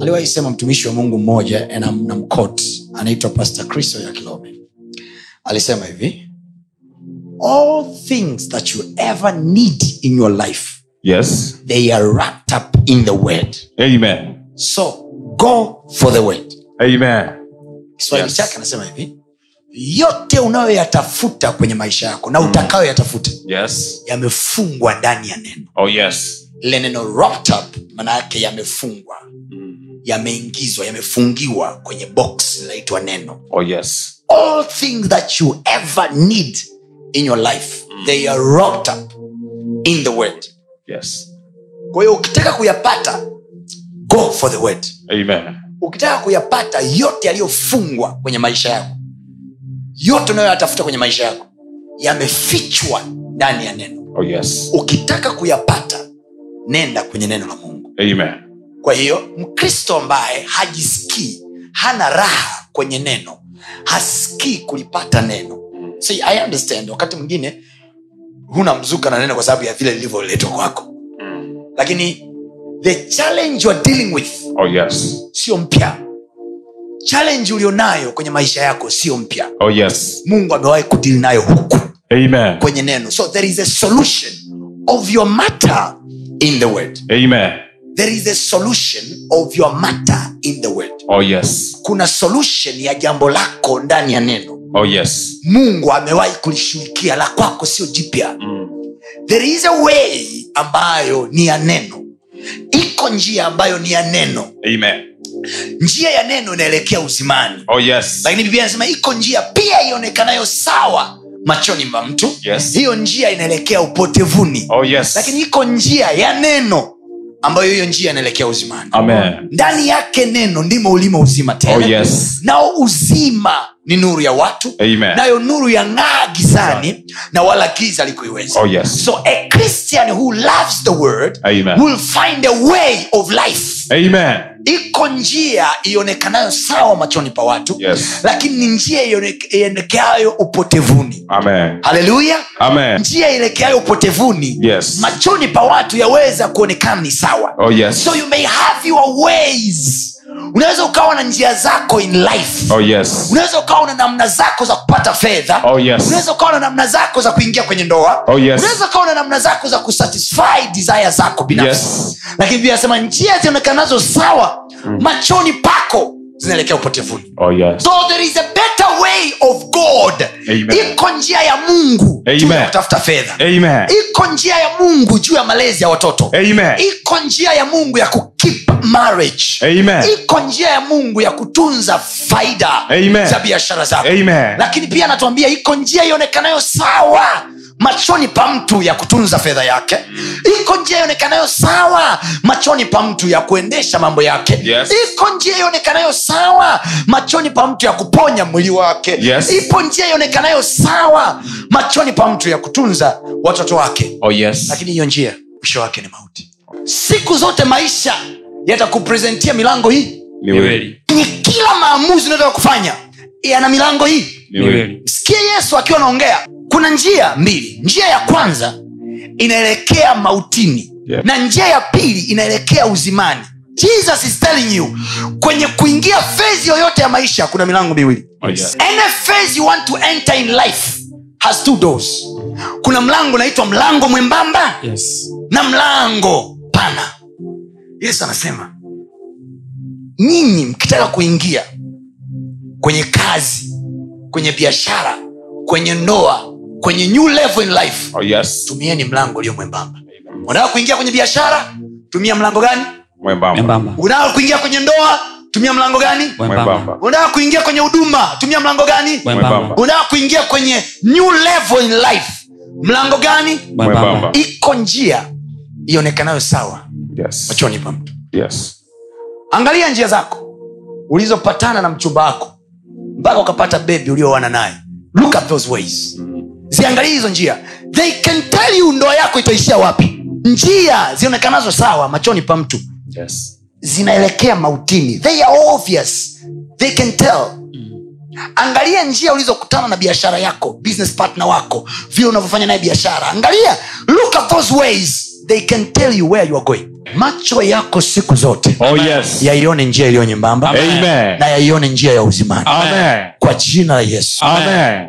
Aliwahi sema mtumishi wa mungu mmoja na, na mkot anaitwa pastor kristo ya kilome alisema hivi all things that you ever need in your life Yes. they are wrapped up in the word Amen. so go for the word Amen. kiswahili Yes. chake anasema hivi yote unayoyatafuta kwenye maisha yako na utakayoyatafuta Yes. yamefungwa ndani ya neno Oh, yes. Lile neno wrapped up maana yake yamefungwa Mm. yameingizwa yamefungiwa kwenye box linaitwa neno Oh, yes. all things that you ever need in your life they are wrapped up in the word Yes. kwa hiyo ukitaka kuyapata go for the word Amen. ukitaka kuyapata yote yaliyofungwa kwenye maisha yako yote unayoyatafuta kwenye maisha yako yamefichwa ndani ya neno Oh, yes. ukitaka kuyapata nenda kwenye neno la mungu Amen. kwa hiyo mkristo ambaye hajisikii hana raha kwenye neno hasikii kulipata neno See, I understand wakati mwingine huna mzuka na neno kwa sababu ya vile lilivyoletwa kwako lakini the challenge you are dealing with Oh, yes. sio mpya challenge ulionayo kwenye maisha yako sio mpya Oh, yes. mungu amewahi kudili nayo huku Amen. kwenye neno so there is a solution of your matter in the word Amen. there is a solution of your matter in the word Oh, yes. kuna solution ya jambo lako ndani ya neno Oh, yes. mungu amewahi kulishughulikia la kwako sio jipya Mm. there is a way ambayo ni ya neno iko njia ambayo ni ya neno Amen. njia ya neno inaelekea uzimani Oh, yes. lakini biblia inasema iko njia pia ionekanayo sawa machoni mwa mtu Yes. hiyo njia inaelekea upotevuni Oh, yes. lakini iko njia ya neno ambayo hiyo njia inaelekea uzimani Amen. ndani yake neno ndimo ulimo uzima tena Oh, yes. nao uzima ni nuru ya watu Amen. nayo nuru ya ng'aa gizani na wala giza likuiweza Oh, yes. so a christian who loves the word Amen. will find a way of life Amen. Iko njia ionekanayo sawa machoni pa watu Yes. lakini ni njia ielekeayo upotevuni Amen. haleluya njia ielekeayo upotevuni Yes. machoni pa watu yaweza kuonekana ni sawa Oh, yes. so you may have your ways unaweza ukawa na njia zako in life Oh, yes. unaweza ukawa na namna zako za kupata fedha Oh, yes. unaweza ukawa na namna zako za kuingia kwenye ndoa Oh, yes. unaweza ukawa na namna zako za kusatisfy desire zako binafsi Yes. lakini pia anasema njia zionekanazo sawa machoni pako zinaelekea upotevuni Oh, yes. so there is a better way of god Amen. iko njia ya mungu juu ya kutafuta fedha iko njia ya mungu juu ya malezi ya watoto Amen. iko njia ya mungu ya kukip marriage Amen. iko njia ya mungu ya kutunza faida Amen. za biashara zako lakini pia anatuambia iko njia ionekanayo sawa machoni pa mtu ya kutunza fedha yake. Iko njia ionekanayo sawa machoni pa mtu ya kuendesha mambo yake. Yes. iko njia ionekanayo sawa machoni pa mtu ya kuponya mwili wake. Yes. ipo njia ionekanayo sawa machoni pa mtu ya kutunza watoto wake. Oh, yes. lakini hiyo njia mwisho wake ni mauti. Siku zote maisha yatakupresentia milango hii. Ni kwenye kila maamuzi unataka kufanya yana milango hii. Weli. yesu akiwa anaongea kuna njia mbili njia ya kwanza inaelekea mautini Yeah. na njia ya pili inaelekea uzimani jesus is telling you kwenye kuingia fezi yoyote ya maisha kuna milango miwili Oh, yeah. any phase you want to enter in life has two doors kuna mlango unaitwa mlango mwembamba Yes. na mlango pana yesu anasema nyinyi mkitaka kuingia kwenye kazi kwenye biashara kwenye ndoa kwenye new level in life. Oh, yes. tumieni mlango ulio mwembamba. Unataka kuingia kwenye biashara? Tumia mlango gani? Unataka kuingia kwenye ndoa? Tumia mlango gani? Mwembamba. unataka kuingia kwenye huduma? Tumia mlango gani? Mwembamba. unataka kuingia kwenye new level in life? Mlango gani? Mwembamba. iko njia ionekanayo sawa Yes. machoni pa mtu. Yes. angalia njia zako ulizopatana na mchumba wako mpaka ukapata bebi ulioana naye. Look at those ways ziangalie hizo njia. They can tell you ndoa yako itaishia wapi. Njia zionekanazo sawa machoni pa mtu. Yes. zinaelekea mautini. They are obvious. They can tell. Angalia njia ulizokutana na biashara yako business partner wako vile unavyofanya naye biashara. Angalia look at those ways. They can tell you where you are going. Macho yako siku zote Oh, yes. yaione njia iliyo nyembamba na yaione njia ya uzimani. Amen. kwa jina la yesu. Amen.